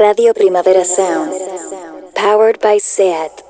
Radio Primavera Sound. Powered by SEAT.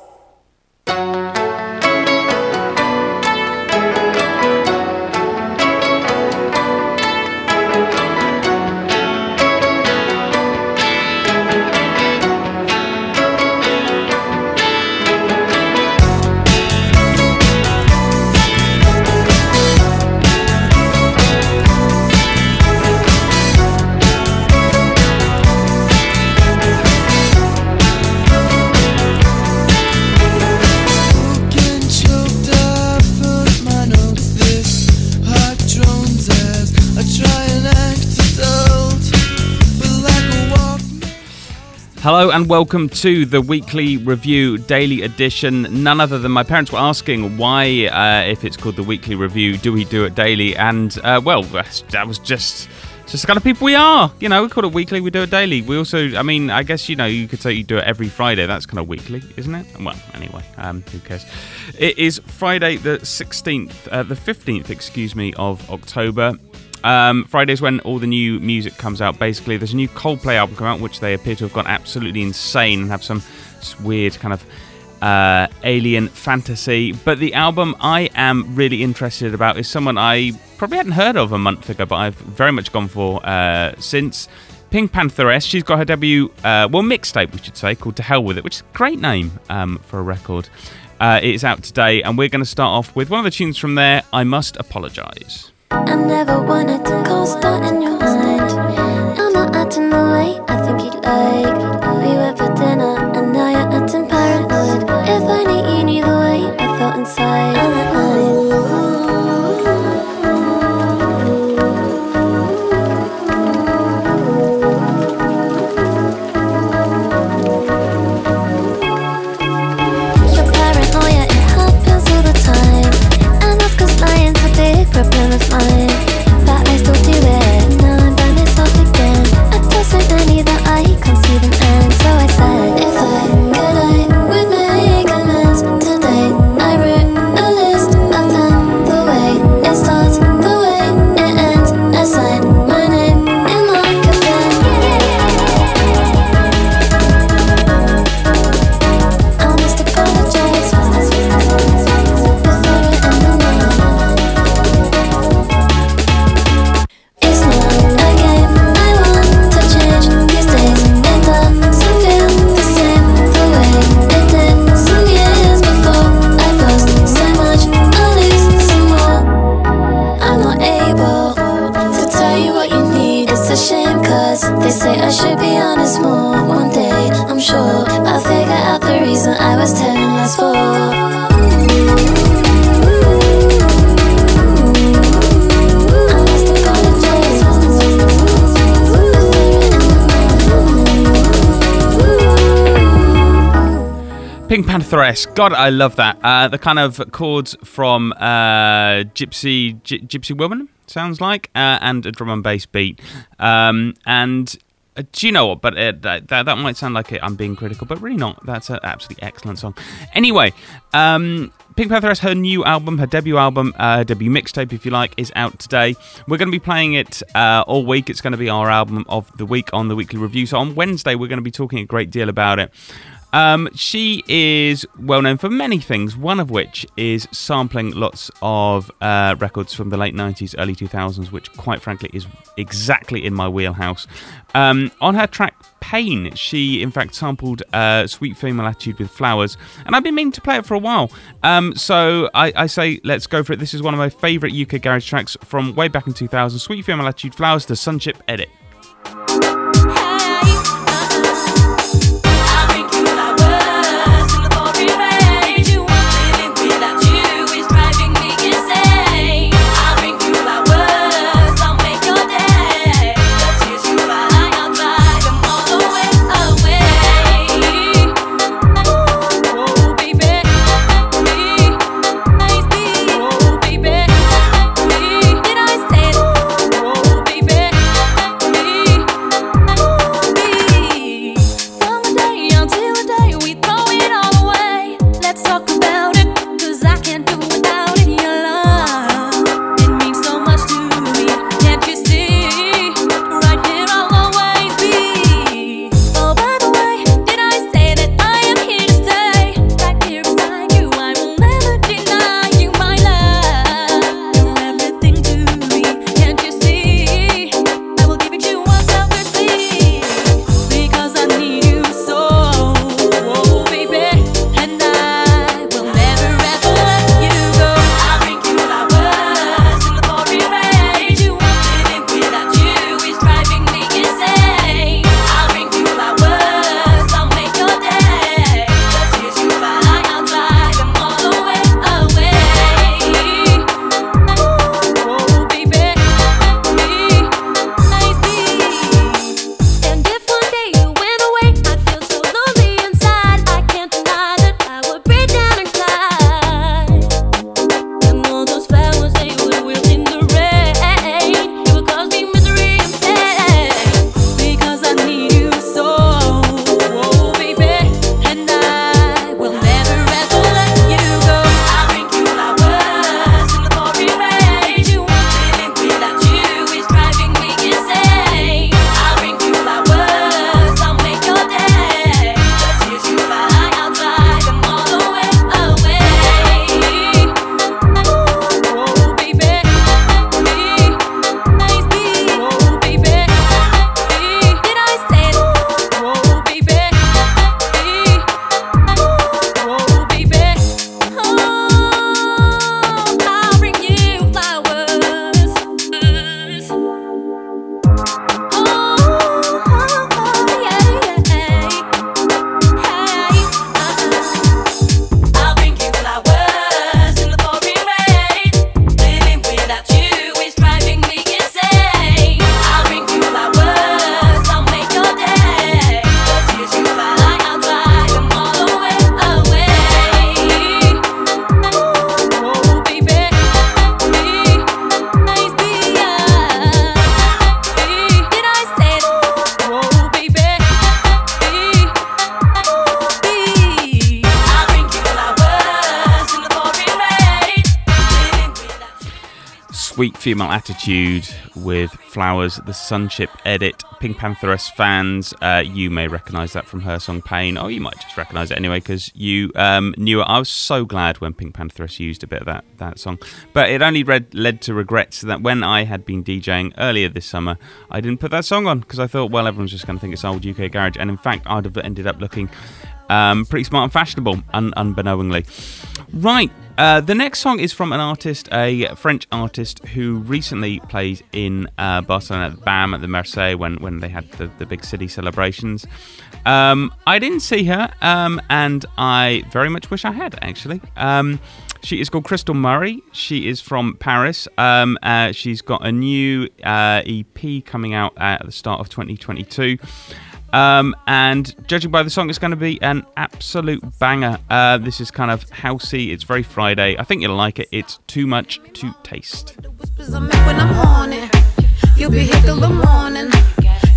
Hello and welcome to the weekly review daily edition. None other than my parents were asking why, uh, if it's called the weekly review, do we do it daily? And uh, well, that was just just the kind of people we are. You know, we call it weekly, we do it daily. We also, I mean, I guess you know, you could say you do it every Friday. That's kind of weekly, isn't it? Well, anyway, um, who cares? It is Friday the sixteenth, uh, the fifteenth, excuse me, of October. Um, Friday's when all the new music comes out. Basically, there's a new Coldplay album come out, which they appear to have gone absolutely insane and have some weird kind of uh, alien fantasy. But the album I am really interested about is someone I probably hadn't heard of a month ago, but I've very much gone for uh, since. Pink Pantheress, she's got her debut, uh, well, mixtape, we should say, called To Hell With It, which is a great name um, for a record. Uh, it's out today, and we're going to start off with one of the tunes from there, I Must Apologise. I never wanted to cause that in your mind. I'm not acting the way I think you'd like. We went for dinner and now you're acting paranoid. If I only you knew the way I felt inside. Pantheress. God, I love that. Uh, the kind of chords from uh, Gypsy Gy- Gypsy Woman sounds like, uh, and a drum and bass beat. Um, and uh, do you know what? But uh, that, that that might sound like it, I'm being critical, but really not. That's an absolutely excellent song. Anyway, um, Pink Pantheress, her new album, her debut album, uh, her debut mixtape, if you like, is out today. We're going to be playing it uh, all week. It's going to be our album of the week on the weekly review. So on Wednesday, we're going to be talking a great deal about it. Um, she is well known for many things, one of which is sampling lots of uh, records from the late 90s, early 2000s, which, quite frankly, is exactly in my wheelhouse. Um, on her track Pain, she in fact sampled uh, Sweet Female Attitude with Flowers, and I've been meaning to play it for a while. Um, so I, I say, let's go for it. This is one of my favourite UK garage tracks from way back in 2000 Sweet Female Attitude Flowers, the Sunship edit. Female attitude with flowers, the Sunship edit. Pink Pantheress fans, uh, you may recognise that from her song Pain, or you might just recognise it anyway because you um, knew it. I was so glad when Pink Pantheress used a bit of that, that song. But it only read, led to regrets that when I had been DJing earlier this summer, I didn't put that song on because I thought, well, everyone's just going to think it's old UK garage. And in fact, I'd have ended up looking um, pretty smart and fashionable, un- unbeknowingly. Right, uh, the next song is from an artist, a French artist who recently played in uh, Barcelona at the BAM at the Mercè when, when they had the, the big city celebrations. Um, I didn't see her, um, and I very much wish I had, actually. Um, she is called Crystal Murray. She is from Paris. Um, uh, she's got a new uh, EP coming out at the start of 2022. Um, and judging by the song, it's going to be an absolute banger. Uh, this is kind of housey. It's very Friday. I think you'll like it. It's too much to taste. You'll be till the morning.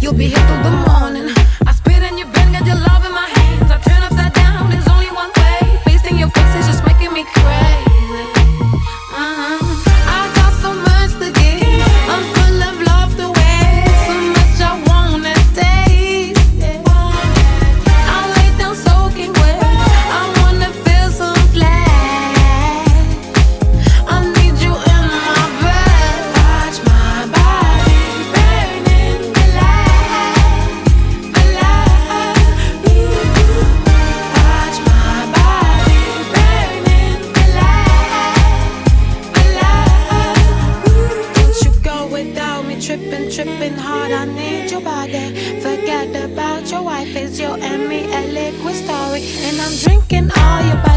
You'll be till the morning. I spit in your bed, got your love in my hands. I turn upside down. There's only one way. Facing your face is just making me crazy. And I'm drinking all your body.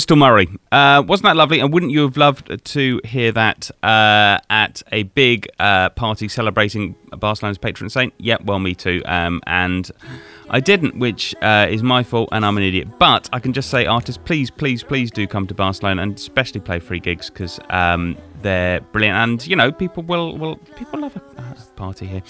Crystal Murray. Uh, wasn't that lovely? And wouldn't you have loved to hear that uh, at a big uh, party celebrating Barcelona's patron saint? Yeah, well, me too. Um, and I didn't, which uh, is my fault, and I'm an idiot. But I can just say, artists, please, please, please do come to Barcelona and especially play free gigs because um, they're brilliant. And you know, people will will people love a, a party here.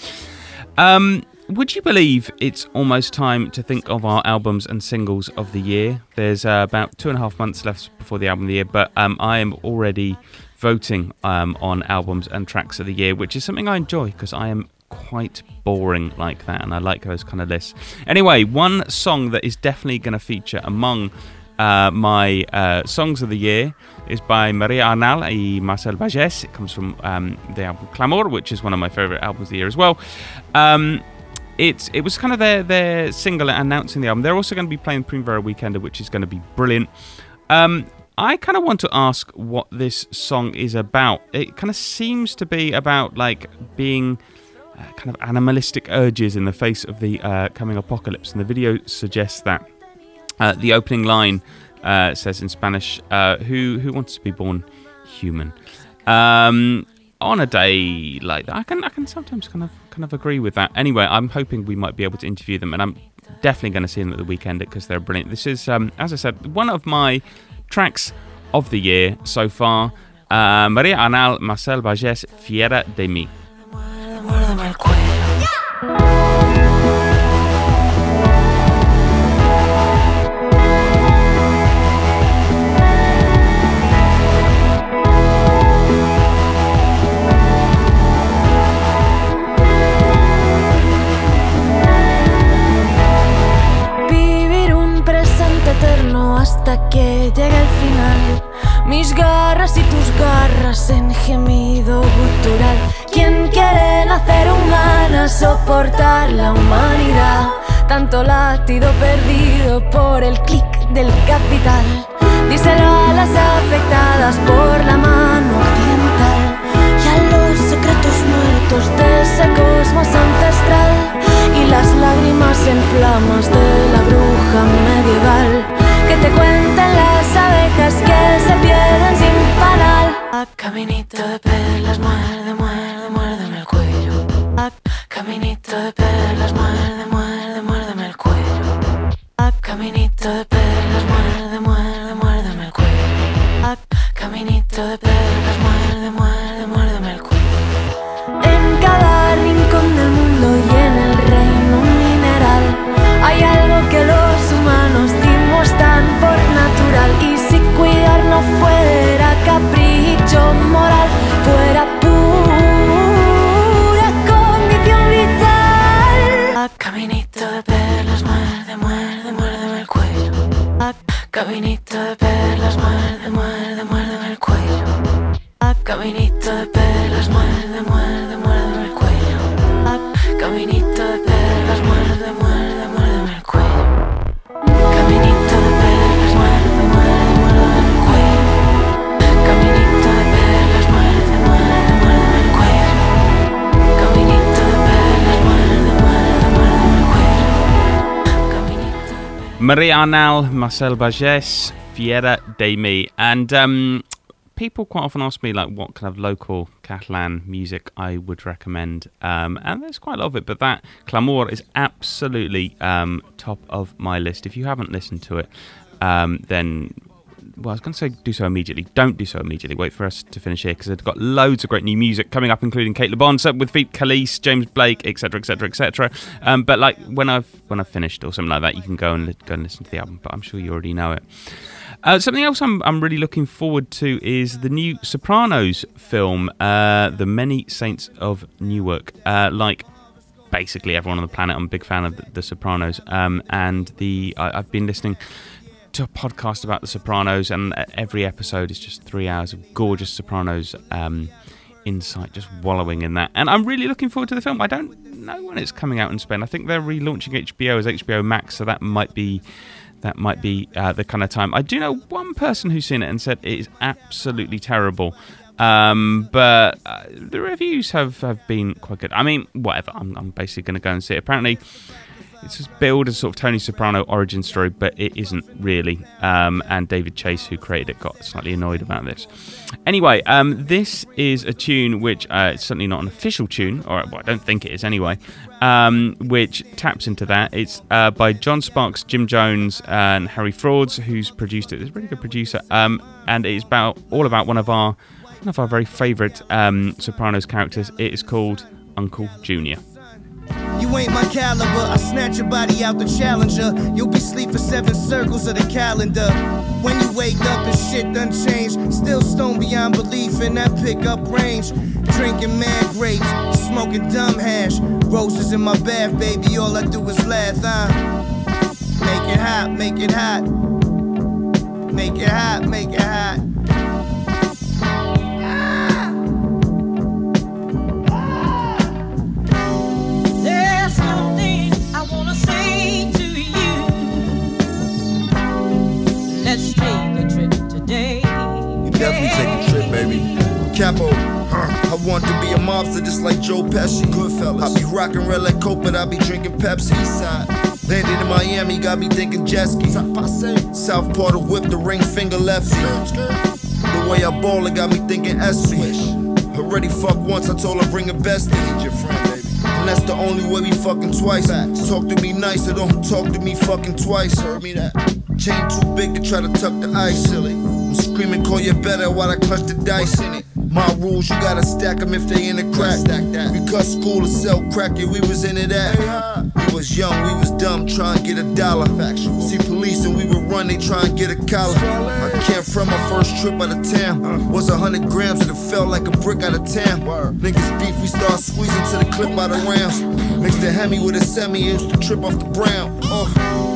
Um, would you believe it's almost time to think of our albums and singles of the year? There's uh, about two and a half months left before the album of the year, but um, I am already voting um, on albums and tracks of the year, which is something I enjoy because I am quite boring like that and I like those kind of lists. Anyway, one song that is definitely going to feature among uh, my uh, songs of the year is by Maria Arnal and Marcel Bages. It comes from um, the album Clamor, which is one of my favourite albums of the year as well. Um, it's it was kind of their their single announcing the album. They're also going to be playing Primavera Weekender, which is going to be brilliant. Um, I kind of want to ask what this song is about. It kind of seems to be about like being uh, kind of animalistic urges in the face of the uh, coming apocalypse, and the video suggests that. Uh, the opening line uh, says in Spanish, uh, "Who who wants to be born human?" Um, on a day like that, I can I can sometimes kind of kind of agree with that. Anyway, I'm hoping we might be able to interview them, and I'm definitely going to see them at the weekend because they're brilliant. This is, um, as I said, one of my tracks of the year so far. Uh, Maria Arnal, Marcel Bages, Fiera de mí. Muérdeme hasta que llegue el final. Mis garras y tus garras en gemido gutural. ¿Quién quiere nacer humana, soportar la humanidad? Tanto latido perdido por el clic del capital. Díselo a las afectadas por la mano occidental y a los secretos muertos de ese cosmos ancestral y las lágrimas en flamas de la bruja medieval que te cuentan las abejas que se pierden sin panal. A caminito de perlas, muerde, muerde, muérdeme el cuello. A caminito de perlas, muerde, muerde, muérdeme el cuello. A caminito de perlas, muerde, muerde, muérdeme el cuello. A caminito de perlas, moral, fuera pura condición vital. A caminito de perlas, muerde, muerde, muérdeme el cuello. A caminito de perlas, muerde, muerde, muérdeme el cuello. A caminito Maria Arnal, Marcel Bages, Fiera de mí. And um, people quite often ask me like what kind of local Catalan music I would recommend. Um, and there's quite a lot of it, but that Clamor is absolutely um, top of my list. If you haven't listened to it, um, then well, I was going to say do so immediately. Don't do so immediately. Wait for us to finish here because they've got loads of great new music coming up, including Cate Le Bon with Feet Kelis, James Blake, etc., etc., etc. But like when I've when I've finished or something like that, you can go and li- go and listen to the album. But I'm sure you already know it. Uh, something else I'm, I'm really looking forward to is the new Sopranos film, uh, The Many Saints of Newark. Uh, like basically everyone on the planet, I'm a big fan of The, the Sopranos. Um, and the I, I've been listening to a podcast about The Sopranos, and every episode is just three hours of gorgeous Sopranos um, insight, just wallowing in that. And I'm really looking forward to the film. I don't know when it's coming out in Spain. I think they're relaunching HBO as HBO Max, so that might be that might be uh, the kind of time. I do know one person who's seen it and said it is absolutely terrible. Um, but uh, the reviews have, have been quite good. I mean, whatever. I'm, I'm basically going to go and see it. Apparently, it's billed as sort of Tony Soprano origin story, but it isn't really. Um, and David Chase, who created it, got slightly annoyed about this. Anyway, um, this is a tune which uh, it's certainly not an official tune, or well, I don't think it is anyway. Um, which taps into that. It's uh, by John Sparks, Jim Jones, and Harry Frauds, who's produced it. He's a really good producer, um, and it's about all about one of our one of our very favourite um, Sopranos characters. It is called Uncle Junior. You ain't my caliber. I snatch your body out the challenger. You'll be sleep for seven circles of the calendar. When you wake up and shit done changed. Still stone beyond belief in that pickup range. Drinking mad grapes, smoking dumb hash. Roses in my bath, baby. All I do is laugh, huh? Make it hot, make it hot. Make it hot, make it hot. Baby. Capo, huh? I want to be a mobster just like Joe Pesci. Goodfellas. I be rocking red like Coke, but I be drinking Pepsi. Side. Landed in Miami, got me thinking jet ski. South part of whip, the ring finger lefty. The way I ball, it got me thinking S switch. Already fucked once, I told her bring a bestie. Need your friend, baby. And that's the only way we fucking twice. Talk to me nice, or don't talk to me fucking twice. Heard me that? Chain too big to try to tuck the ice, silly. I'm screaming, call you better while I clutch the dice in it. My rules, you gotta stack them if they in the crack. Stack that. We cut school to sell crack, yeah, we was into that. We was young, we was dumb, trying to get a dollar. Factual. See police and we would run, they try and get a collar. I came from my first trip out of town. Was a hundred grams and it felt like a brick out of town. Niggas beef, we start squeezing to the clip out of rounds. Mixed the Hemi with a semi, used to trip off the brown. Uh.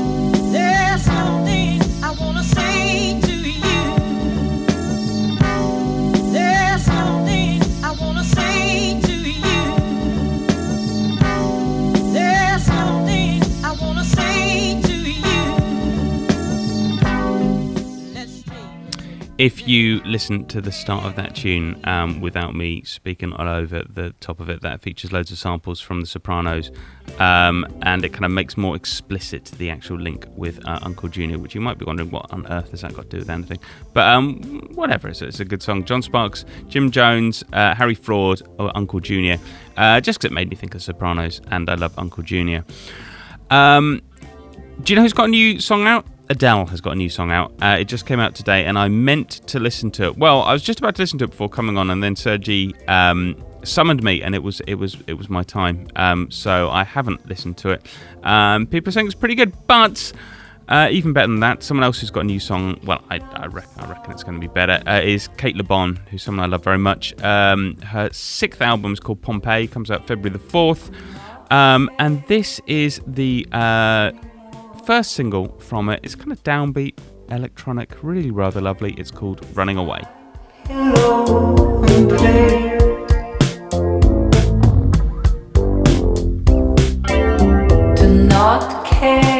If you listen to the start of that tune um, without me speaking all over the top of it, that features loads of samples from The Sopranos, um, and it kind of makes more explicit the actual link with uh, Uncle Junior, which you might be wondering what on earth has that got to do with anything. But um, whatever, it's, it's a good song. John Sparks, Jim Jones, uh, Harry Fraud, or Uncle Junior, uh, just because it made me think of Sopranos, and I love Uncle Junior. Um, do you know who's got a new song out? Adele has got a new song out. Uh, it just came out today, and I meant to listen to it. Well, I was just about to listen to it before coming on, and then Sergi um, summoned me, and it was it was it was my time. Um, so I haven't listened to it. Um, people are saying it's pretty good, but uh, even better than that, someone else who's got a new song. Well, I, I, reckon, I reckon it's going to be better. Uh, is Cate Le Bon, who's someone I love very much. Um, her sixth album is called Pompeii. Comes out February the fourth. Um, and this is the uh, first single from. It's kind of downbeat, electronic, really rather lovely. It's called Running Away. not care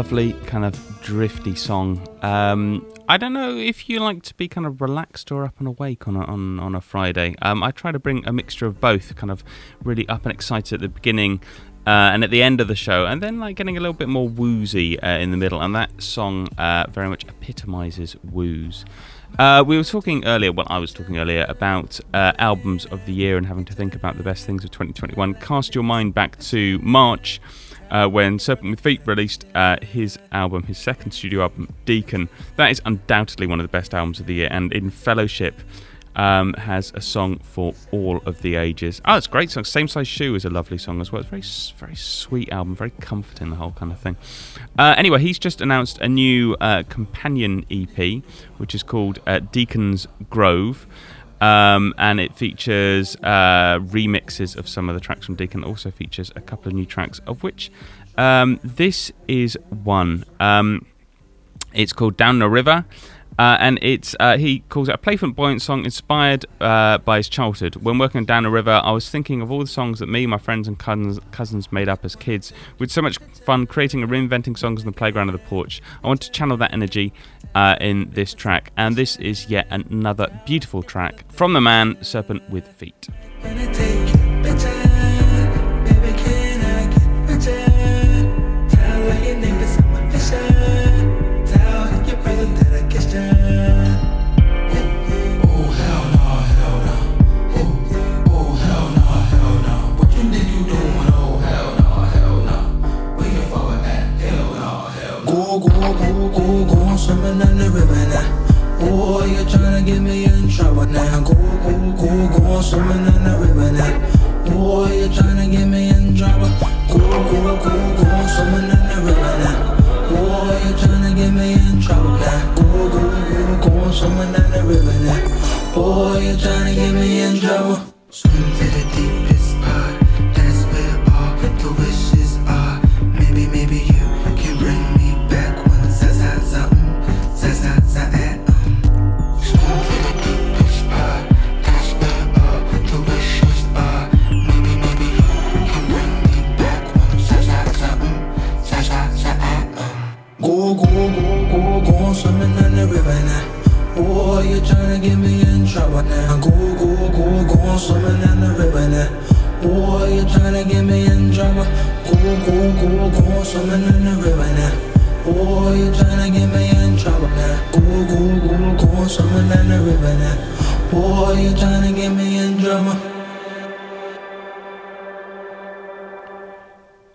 lovely kind of drifty song? Um, I don't know if you like to be kind of relaxed or up and awake on a, on on a Friday. Um, I try to bring a mixture of both, kind of really up and excited at the beginning. Uh, and at the end of the show, and then like getting a little bit more woozy uh, in the middle, and that song uh, very much epitomizes woos. Uh, we were talking earlier, well, I was talking earlier about uh, albums of the year and having to think about the best things of 2021. Cast your mind back to March uh, when Serpent with Feet released uh, his album, his second studio album, Deacon. That is undoubtedly one of the best albums of the year, and in Fellowship um, has a song for all of the ages. Oh, it's a great song. Same Size Shoe is a lovely song as well. It's very, very sweet album, very comforting, the whole kind of thing. Uh, anyway, he's just announced a new uh, companion EP, which is called uh, Deacon's Grove. Um, and it features uh, remixes of some of the tracks from Deacon. It also features a couple of new tracks, of which um, this is one. Um, it's called Down the River. Uh, and it's uh, he calls it a playful, buoyant song inspired uh, by his childhood. When working Down the River, I was thinking of all the songs that me, my friends, and cousins, cousins made up as kids. We had so much fun creating and reinventing songs on the playground of the porch. I want to channel that energy uh, in this track, and this is yet another beautiful track from the man Serpent with Feet. Go, go, swimming in the river now. Boy, you're trying to get me in trouble now. Go, go, go, go, swimming in the river now. Boy, you're trying to get me in trouble. Go, go, go, go, swimming in the river now. Boy, you're trying to get me in trouble now. Go, go, go, go, swimming in the river now. Boy, you're trying to get me in trouble. Swim to the deepest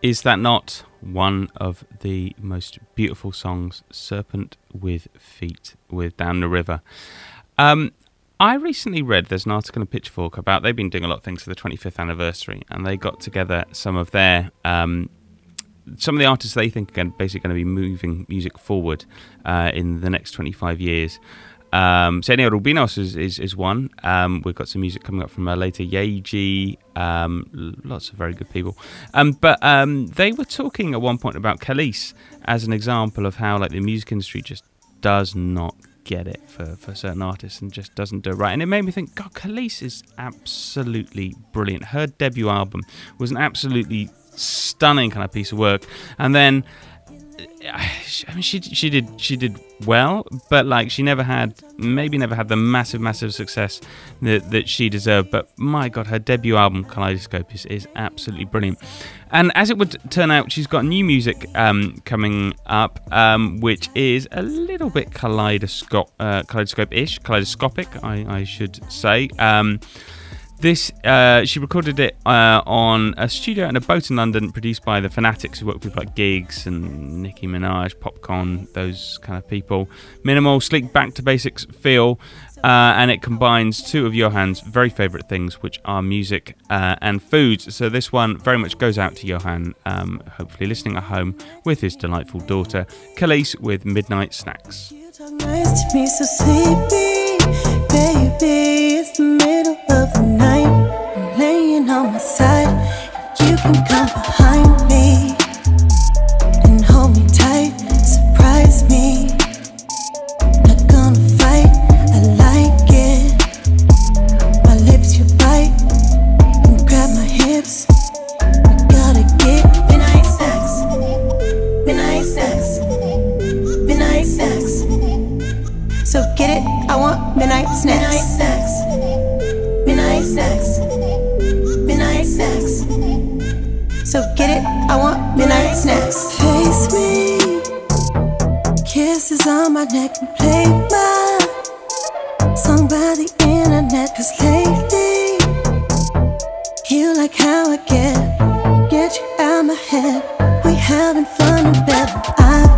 Is that not one of the most beautiful songs, Serpent with Feet, with Down the River? Um, I recently read there's an article in Pitchfork about they've been doing a lot of things for the 25th anniversary, and they got together some of their um, some of the artists they think are basically going to be moving music forward uh, in the next 25 years. Um, Senor Rubinos is, is, is one. Um, we've got some music coming up from later. Yaeji, um, lots of very good people. Um, but um, they were talking at one point about Kelis as an example of how like the music industry just does not get it for, for certain artists and just doesn't do it right. And it made me think, God, Kelis is absolutely brilliant. Her debut album was an absolutely stunning kind of piece of work. And then I mean, she she did she did well, but like she never had maybe never had the massive massive success that, that she deserved. But my God, her debut album Kaleidoscope is, is absolutely brilliant. And as it would turn out, she's got new music um, coming up, um, which is a little bit kaleidoscope uh, kaleidoscope ish, kaleidoscopic, I, I should say. Um, this uh, she recorded it uh, on a studio and a boat in London, produced by the Fanatics, who work with people like Gigs and Nicki Minaj, Popcorn, those kind of people. Minimal, sleek, back to basics feel, uh, and it combines two of Johann's very favourite things, which are music uh, and food. So this one very much goes out to Johann, um, hopefully listening at home with his delightful daughter, Kelis with Midnight Snacks. Nice to me, so sleepy, baby. It's the middle of the night. Laying on my side. You can come behind me and hold me tight. Surprise me. Not gonna fight. I like it. My lips you bite and grab my hips. We gotta get midnight sex. Midnight sex. Midnight sex. So get it, I want midnight snacks. Midnight sex. Midnight sex. I want midnight snacks. Face me. Kisses on my neck and play my song by the internet. Cause lately, you like how I get, get you out my head. We having fun in bed. I've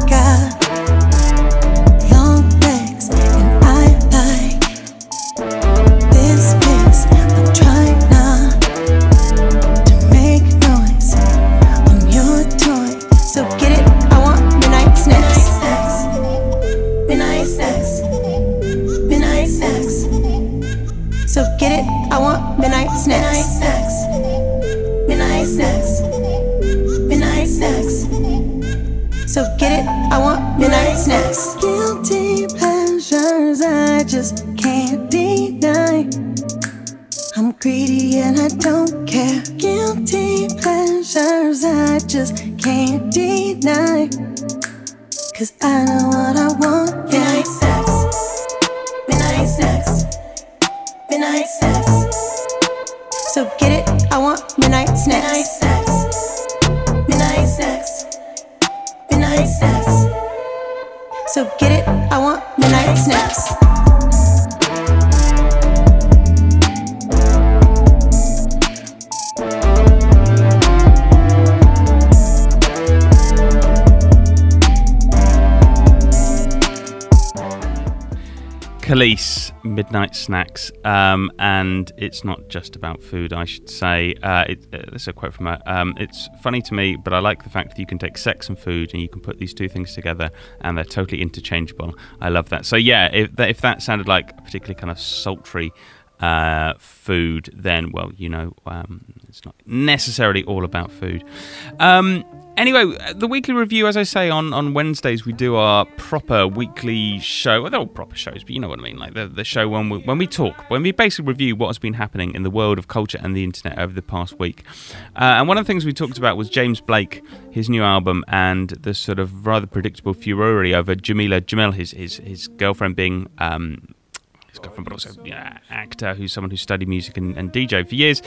Snacks, um, and it's not just about food, I should say. Uh, it, uh, this is a quote from her. Um, it's funny to me, but I like the fact that you can take sex and food and you can put these two things together and they're totally interchangeable. I love that. So, yeah, if that, if that sounded like a particularly kind of sultry uh, food, then, well, you know, um, it's not necessarily all about food. Um, anyway, the weekly review, as I say, on, on Wednesdays we do our proper weekly show. Well, they're all proper shows, but you know what I mean. Like the, the show when we, when we talk, when we basically review what has been happening in the world of culture and the internet over the past week. Uh, and one of the things we talked about was James Blake, his new album, and the sort of rather predictable furore over Jameela Jamil, his his, his girlfriend being. Um, his girlfriend, but also yeah, actor who's someone who studied music and, and DJ for years,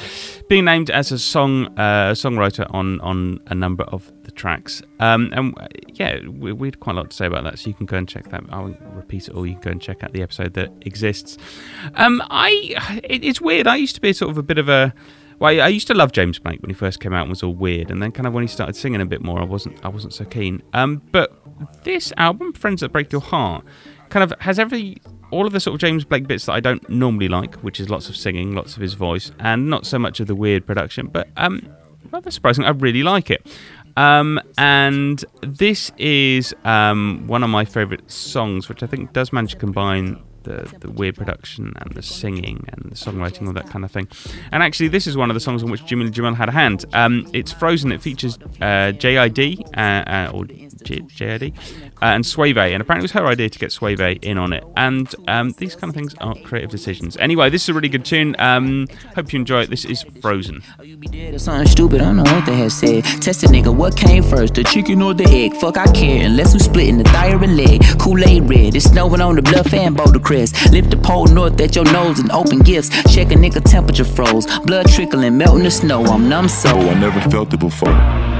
being named as a song uh, songwriter on on a number of tracks. Um, and uh, yeah, we, we had quite a lot to say about that, so you can go and check that. I won't repeat it all. You can go and check out the episode that exists. Um, I it, it's weird. I used to be sort of a bit of a well, I used to love James Blake when he first came out and was all weird, and then kind of when he started singing a bit more, I wasn't I wasn't so keen. Um, but this album, Friends That Break Your Heart, kind of has every all of the sort of James Blake bits that I don't normally like, which is lots of singing, lots of his voice, and not so much of the weird production. But um, rather surprising, I really like it. Um, and this is um, one of my favourite songs, which I think does manage to combine the, the weird production and the singing and the songwriting, all that kind of thing. And actually, this is one of the songs on which Jameela Jamil had a hand. Um, it's Frozen. It features uh, JID uh, uh, or J- JID uh, and SwaVay, and apparently it was her idea to get SwaVay in on it. And um, these kind of things are creative decisions. Anyway, this is a really good tune. Um, hope you enjoy it. This is Frozen. you be dead Or something stupid, I don't know what they had said. Test a nigga, what came first, the chicken or the egg? Fuck, I care, unless we splitting the thigh and leg. Kool Aid red, it's snowing on the bluff and boulder Lift the pole north at your nose and open gifts. Check a nigga temperature froze. Blood trickling, melting the snow. I'm numb so. Oh, I never felt it before.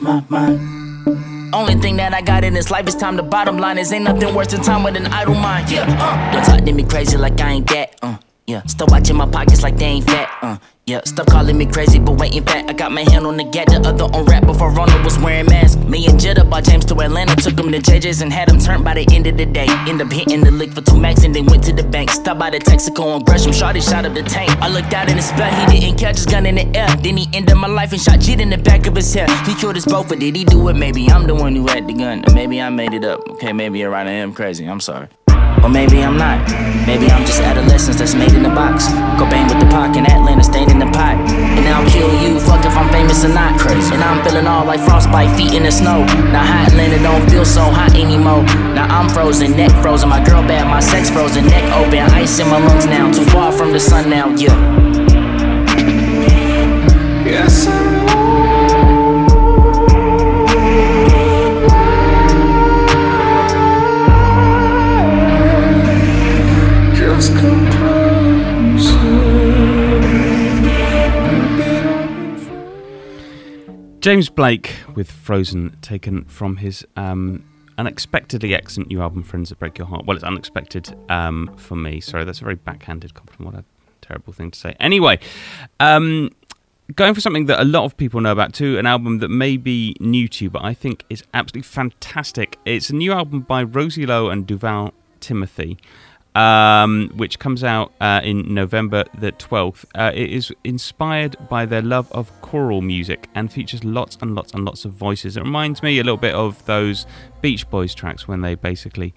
Lost my mind. Only thing that I got in this life is time. The bottom line is ain't nothing worse than time with an idle mind. Yeah, uh, don't talk to me crazy like I ain't that. Uh, Yeah, Still watching my pockets like they ain't fat. Uh, yeah, stop calling me crazy, but waiting back. I got my hand on the gat, the other on rap before Ronald was wearing masks. Me and Jetta bought James to Atlanta, took him to JJ's and had him turned by the end of the day. End up hitting the lick for two max and then went to the bank. Stopped by the Texaco and Gresham, shot it, shot up the tank. I looked out in the spot, he didn't catch his gun in the air. Then he ended my life and shot Jit in the back of his head. He killed us both, but did he do it? Maybe I'm the one who had the gun. Maybe I made it up. Okay, maybe you're right, I am crazy. I'm sorry. Or maybe I'm not. Maybe I'm just adolescence that's made in the box. Cobain with the pock in Atlanta stained in the pot. And I'll kill you, fuck if I'm famous or not. Crazy. And I'm feeling all like frostbite, feet in the snow. Now hot Atlanta don't feel so hot anymore. Now I'm frozen, neck frozen. My girl bad, my sex frozen, neck open. Ice in my lungs now. Too far from the sun now, yeah. Yes, I James Blake with Frozen, taken from his um, unexpectedly excellent new album, Friends That Break Your Heart. Well, it's unexpected um, for me. Sorry, that's a very backhanded compliment. What a terrible thing to say. Anyway, um, going for something that a lot of people know about too, an album that may be new to you, but I think is absolutely fantastic. It's a new album by Rosie Lowe and Duval Timothy. Um, which comes out uh, in November the 12th. Uh, it is inspired by their love of choral music and features lots and lots and lots of voices. It reminds me a little bit of those Beach Boys tracks when they basically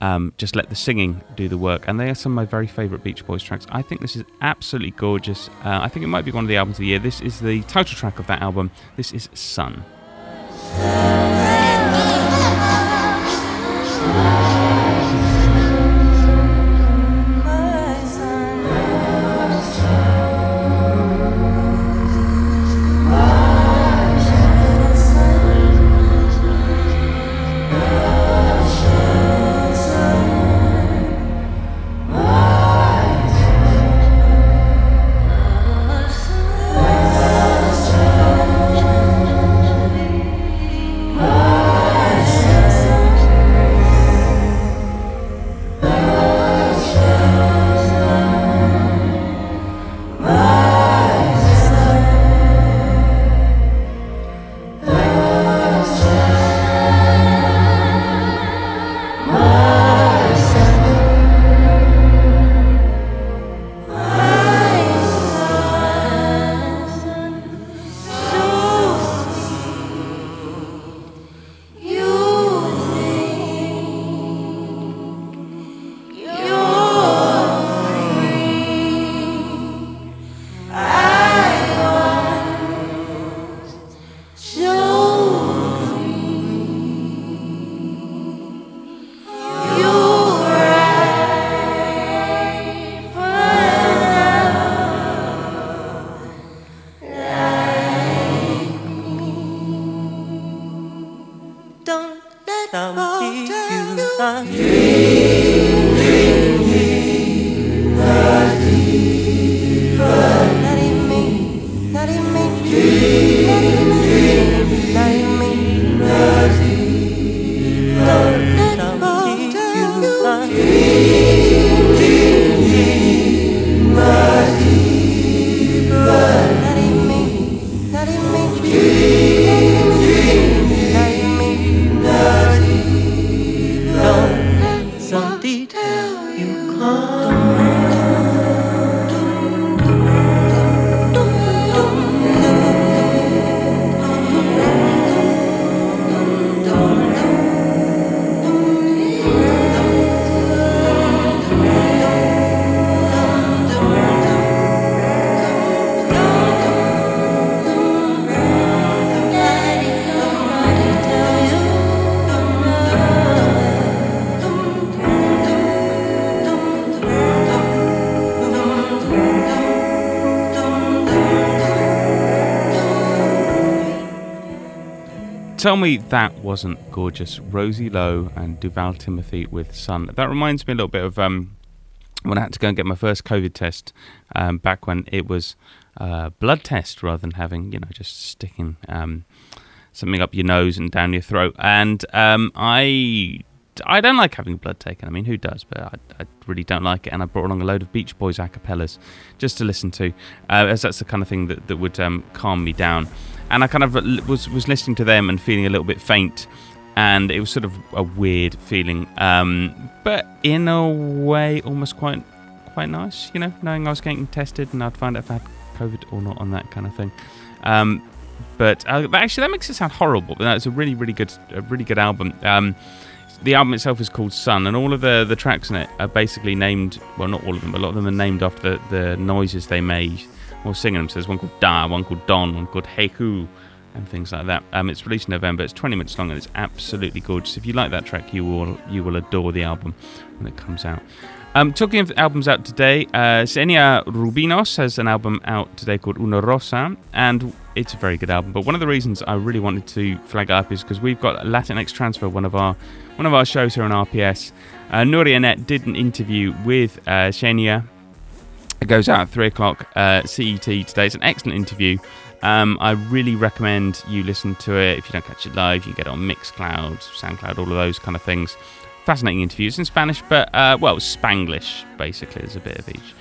um, just let the singing do the work. And they are some of my very favourite Beach Boys tracks. I think this is absolutely gorgeous. Uh, I think it might be one of the albums of the year. This is the title track of that album. This is Sun. Tell me that wasn't gorgeous. Rosie Lowe and Duval Timothy with Sun. That reminds me a little bit of um, when I had to go and get my first COVID test um, back when it was uh, blood test rather than having, you know, just sticking um, something up your nose and down your throat. And um, I I don't like having blood taken. I mean, who does? But I, I really don't like it. And I brought along a load of Beach Boys a cappellas just to listen to, uh, as that's the kind of thing that, that would um, calm me down. And I kind of was, was listening to them and feeling a little bit faint. And it was sort of a weird feeling. Um, but in a way, almost quite quite nice, you know, knowing I was getting tested and I'd find out if I had COVID or not on that kind of thing. Um, but uh, actually, that makes it sound horrible. But it's a really, really good, a really good album. Um, the album itself is called Sun, and all of the the tracks in it are basically named. Well, not all of them, but a lot of them are named after the, the noises they made singing them. So there's one called Da, one called Don, one called Heiku, and things like that. Um, it's released in November. It's 20 minutes long and it's absolutely gorgeous. If you like that track, you will you will adore the album when it comes out. Um, talking of albums out today, uh, Xenia Rubinos has an album out today called Una Rosa, and it's a very good album. But one of the reasons I really wanted to flag up is because we've got Latinx Transfer, one of our one of our shows here on RPS. Uh, Nuria Net did an interview with uh, Xenia. It goes out at three o'clock uh, CET today. It's an excellent interview. Um, I really recommend you listen to it. If you don't catch it live, you can get it on Mixcloud, SoundCloud, all of those kind of things fascinating interviews in Spanish, but uh, well, Spanglish basically. There's a bit of each.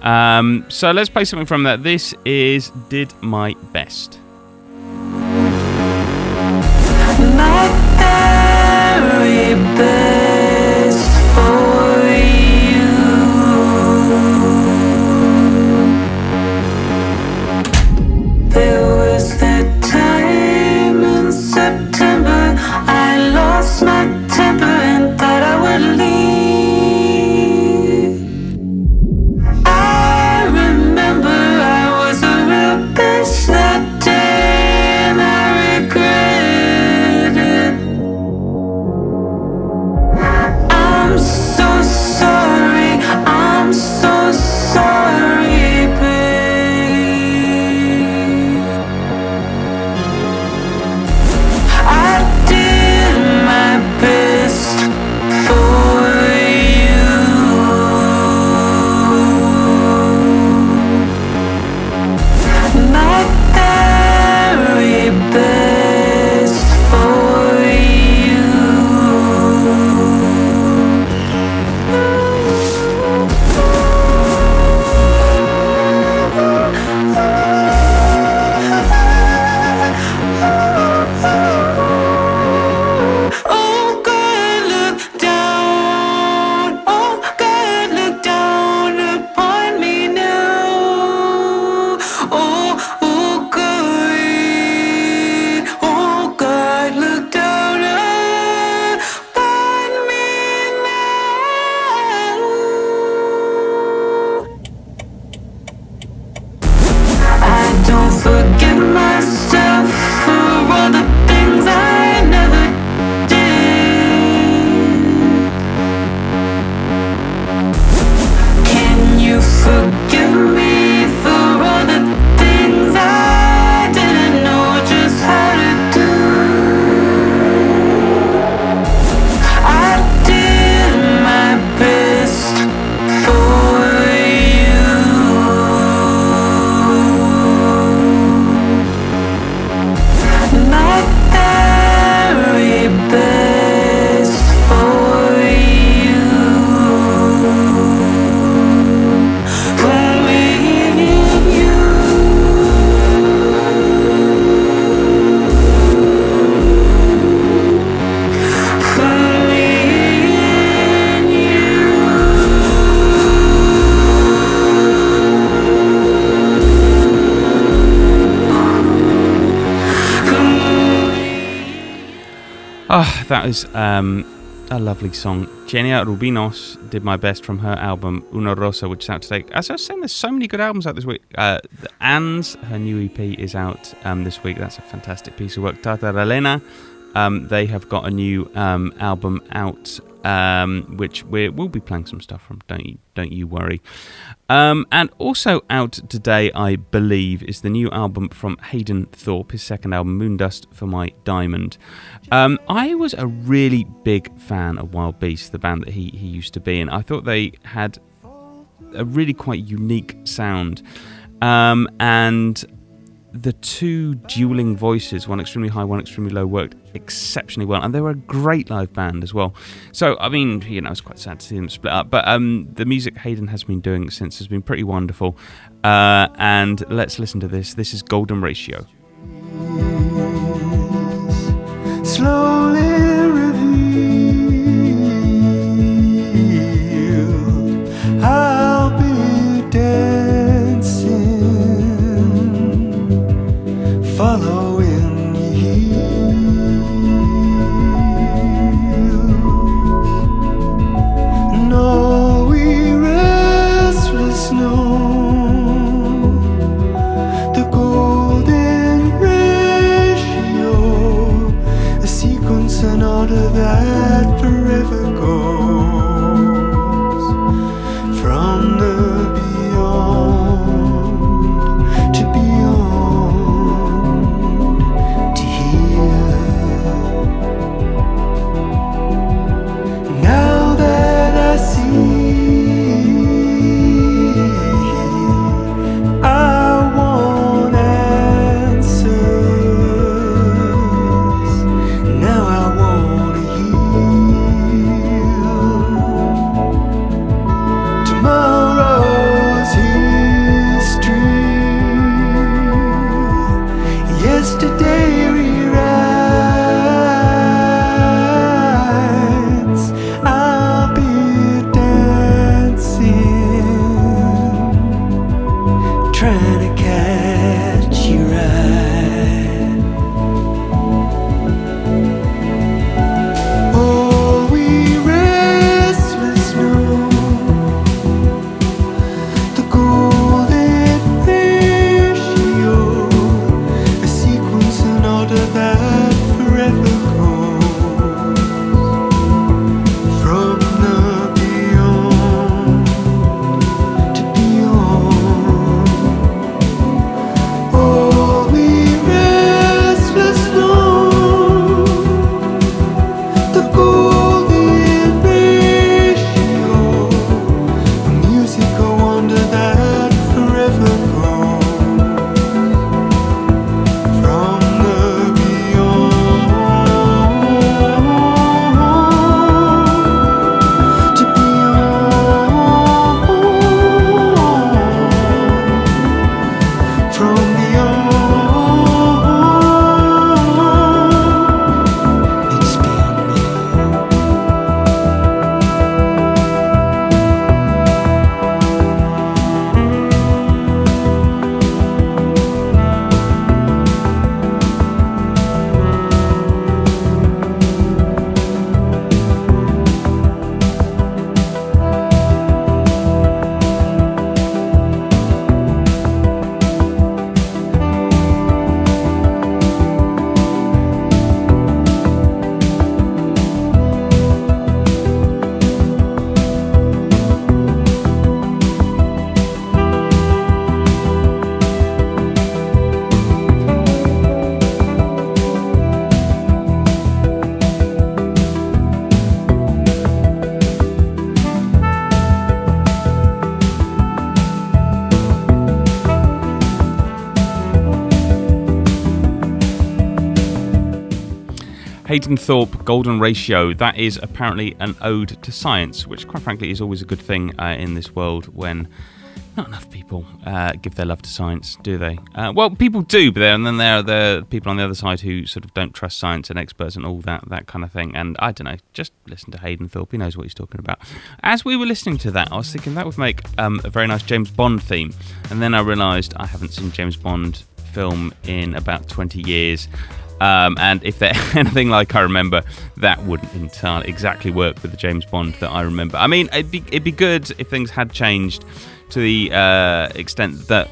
Um, so let's play something from that. This is "Did My Best." My very best that is um, a lovely song. Xenia Rubinos did my best from her album Una Rosa, which is out today. As I was saying, there's so many good albums out this week. Uh, Anne's, her new EP, is out um, this week. That's a fantastic piece of work. Tata Elena, um, they have got a new um, album out, um, which we will be playing some stuff from. Don't you, don't you worry. Um, and also out today, I believe, is the new album from Hayden Thorpe, his second album, Moondust for My Diamond. Um, I was a really big fan of Wild Beast, the band that he, he used to be in. I thought they had a really quite unique sound. Um, and the two dueling voices, one extremely high, one extremely low, worked exceptionally well, and they were a great live band as well. So, I mean, you know, it's quite sad to see them split up, but um, the music Hayden has been doing since has been pretty wonderful. Uh, and let's listen to this. This is Golden Ratio. slowly. I'll Thorpe, Golden Ratio. That is apparently an ode to science, which, quite frankly, is always a good thing uh, in this world when not enough people uh, give their love to science, do they? Uh, well, people do, but then, and then there are the people on the other side who sort of don't trust science and experts and all that that kind of thing. And I don't know, just listen to Hayden Thorpe; he knows what he's talking about. As we were listening to that, I was thinking that would make um, a very nice James Bond theme, and then I realised I haven't seen James Bond film in about twenty years. Um, and if they're anything like I remember, that wouldn't entirely exactly work with the James Bond that I remember. I mean, it'd be it'd be good if things had changed to the uh, extent that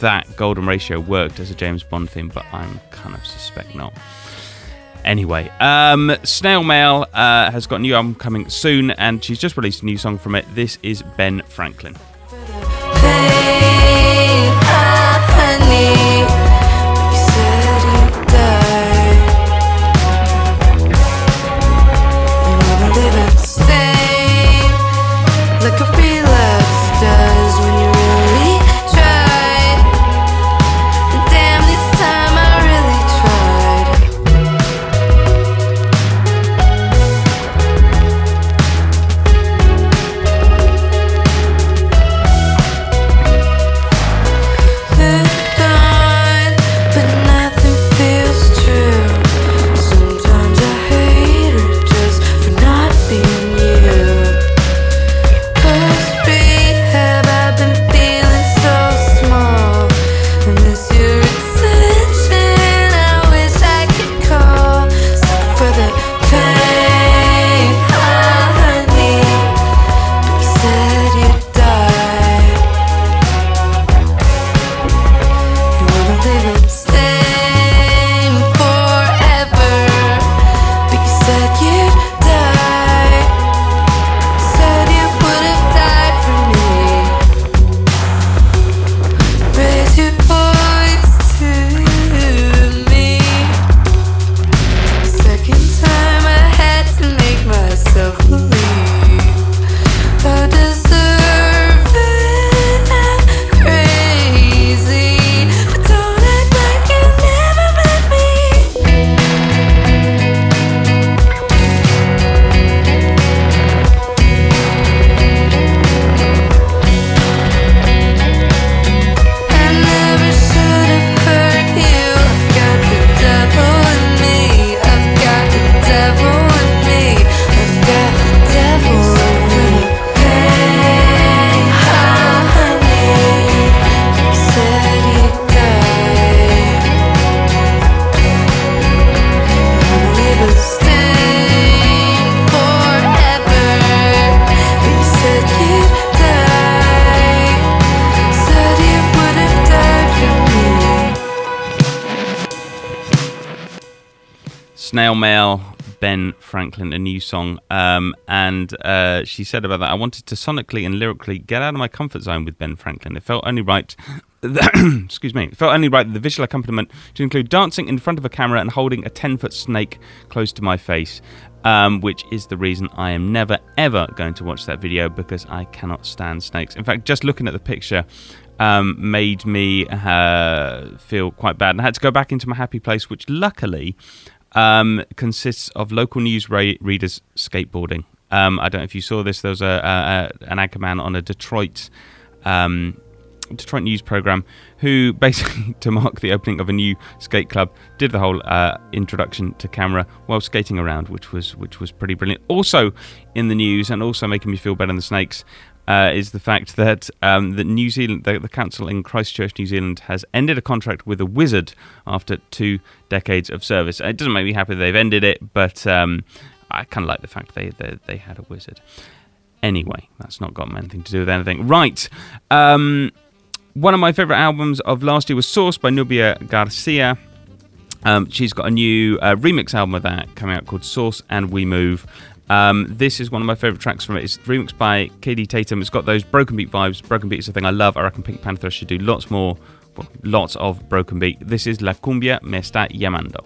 that golden ratio worked as a James Bond theme, but I'm kind of suspect not. Anyway, um, Snail Mail uh, has got a new album coming soon, and she's just released a new song from it. This is Ben Franklin. Franklin, a new song. Um, and uh, she said about that, I wanted to sonically and lyrically get out of my comfort zone with Ben Franklin. It felt only right. excuse me. It felt only right that the visual accompaniment to include dancing in front of a camera and holding a 10 foot snake close to my face. Um, which is the reason I am never ever going to watch that video because I cannot stand snakes. In fact, just looking at the picture, um, made me uh, feel quite bad. And I had to go back into my happy place, which luckily um, consists of local news ra- readers skateboarding. Um, I don't know if you saw this. There was a, a, an anchorman on a Detroit um, Detroit news program who basically, to mark the opening of a new skate club, did the whole uh, introduction to camera while skating around, which was which was pretty brilliant. Also in the news, and also making me feel better than the snakes, uh, is the fact that um, the New Zealand, the, the council in Christchurch, New Zealand, has ended a contract with a wizard after two decades of service. It doesn't make me happy they've ended it, but um, I kind of like the fact they, they they had a wizard. Anyway, that's not got anything to do with anything. Right. Um, one of my favorite albums of last year was Source by Nubia Garcia. Um, she's got a new uh, remix album of that coming out called Source and We Move. Um, this is one of my favorite tracks from it. It's remixed by Kaidi Tatham. It's got those broken beat vibes. Broken beat is a thing I love. I reckon Pink Panther should do lots more, lots of broken beat. This is La Cumbia Me Está Llamando.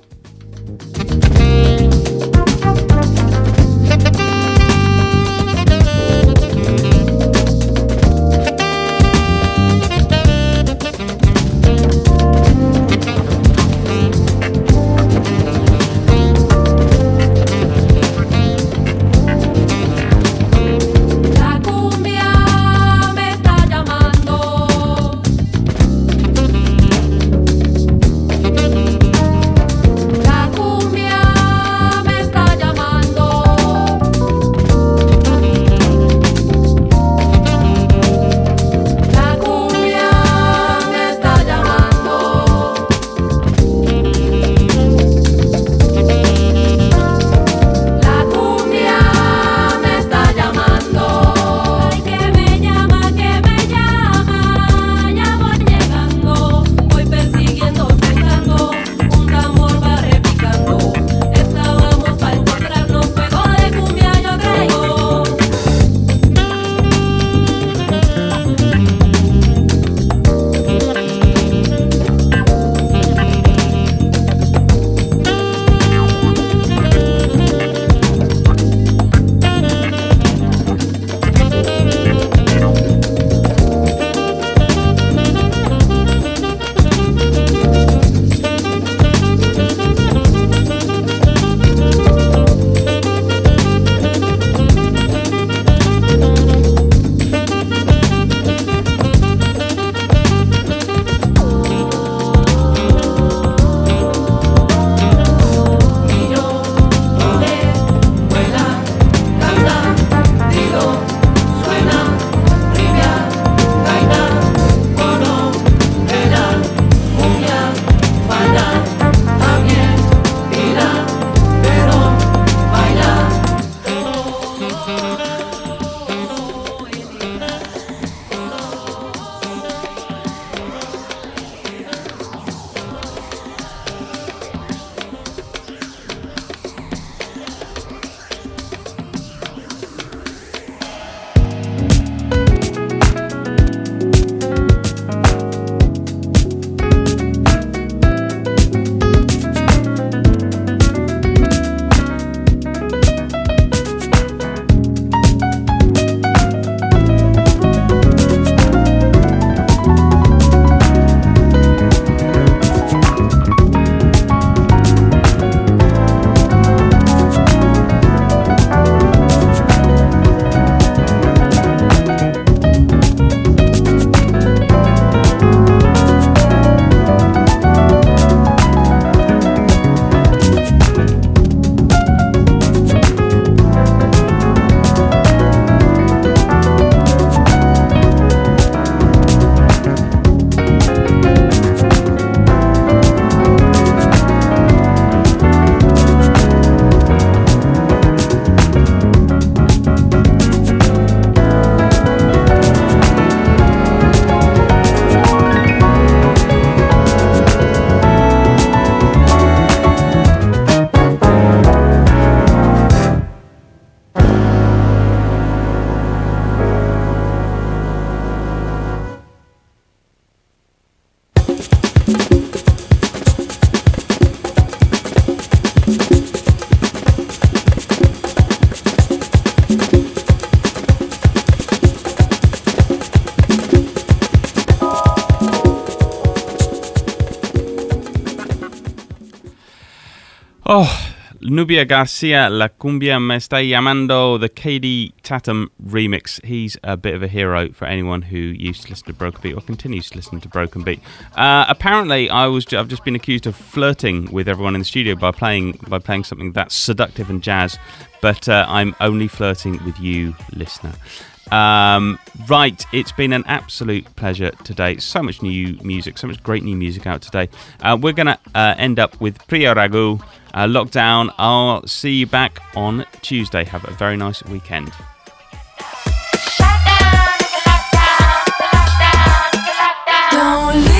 Nubia Garcia, La Cumbia Me Está Llamando, the Kaidi Tatham remix. He's a bit of a hero for anyone who used to listen to Broken Beat or continues to listen to Broken Beat. Uh, apparently, I was I've just been accused of flirting with everyone in the studio by playing by playing something that's seductive and jazz, but uh, I'm only flirting with you, listener. Um, right, it's been an absolute pleasure today. So much new music, so much great new music out today. Uh, we're going to uh, end up with Priya Ragu, uh, Lockdown. I'll see you back on Tuesday. Have a very nice weekend. Don't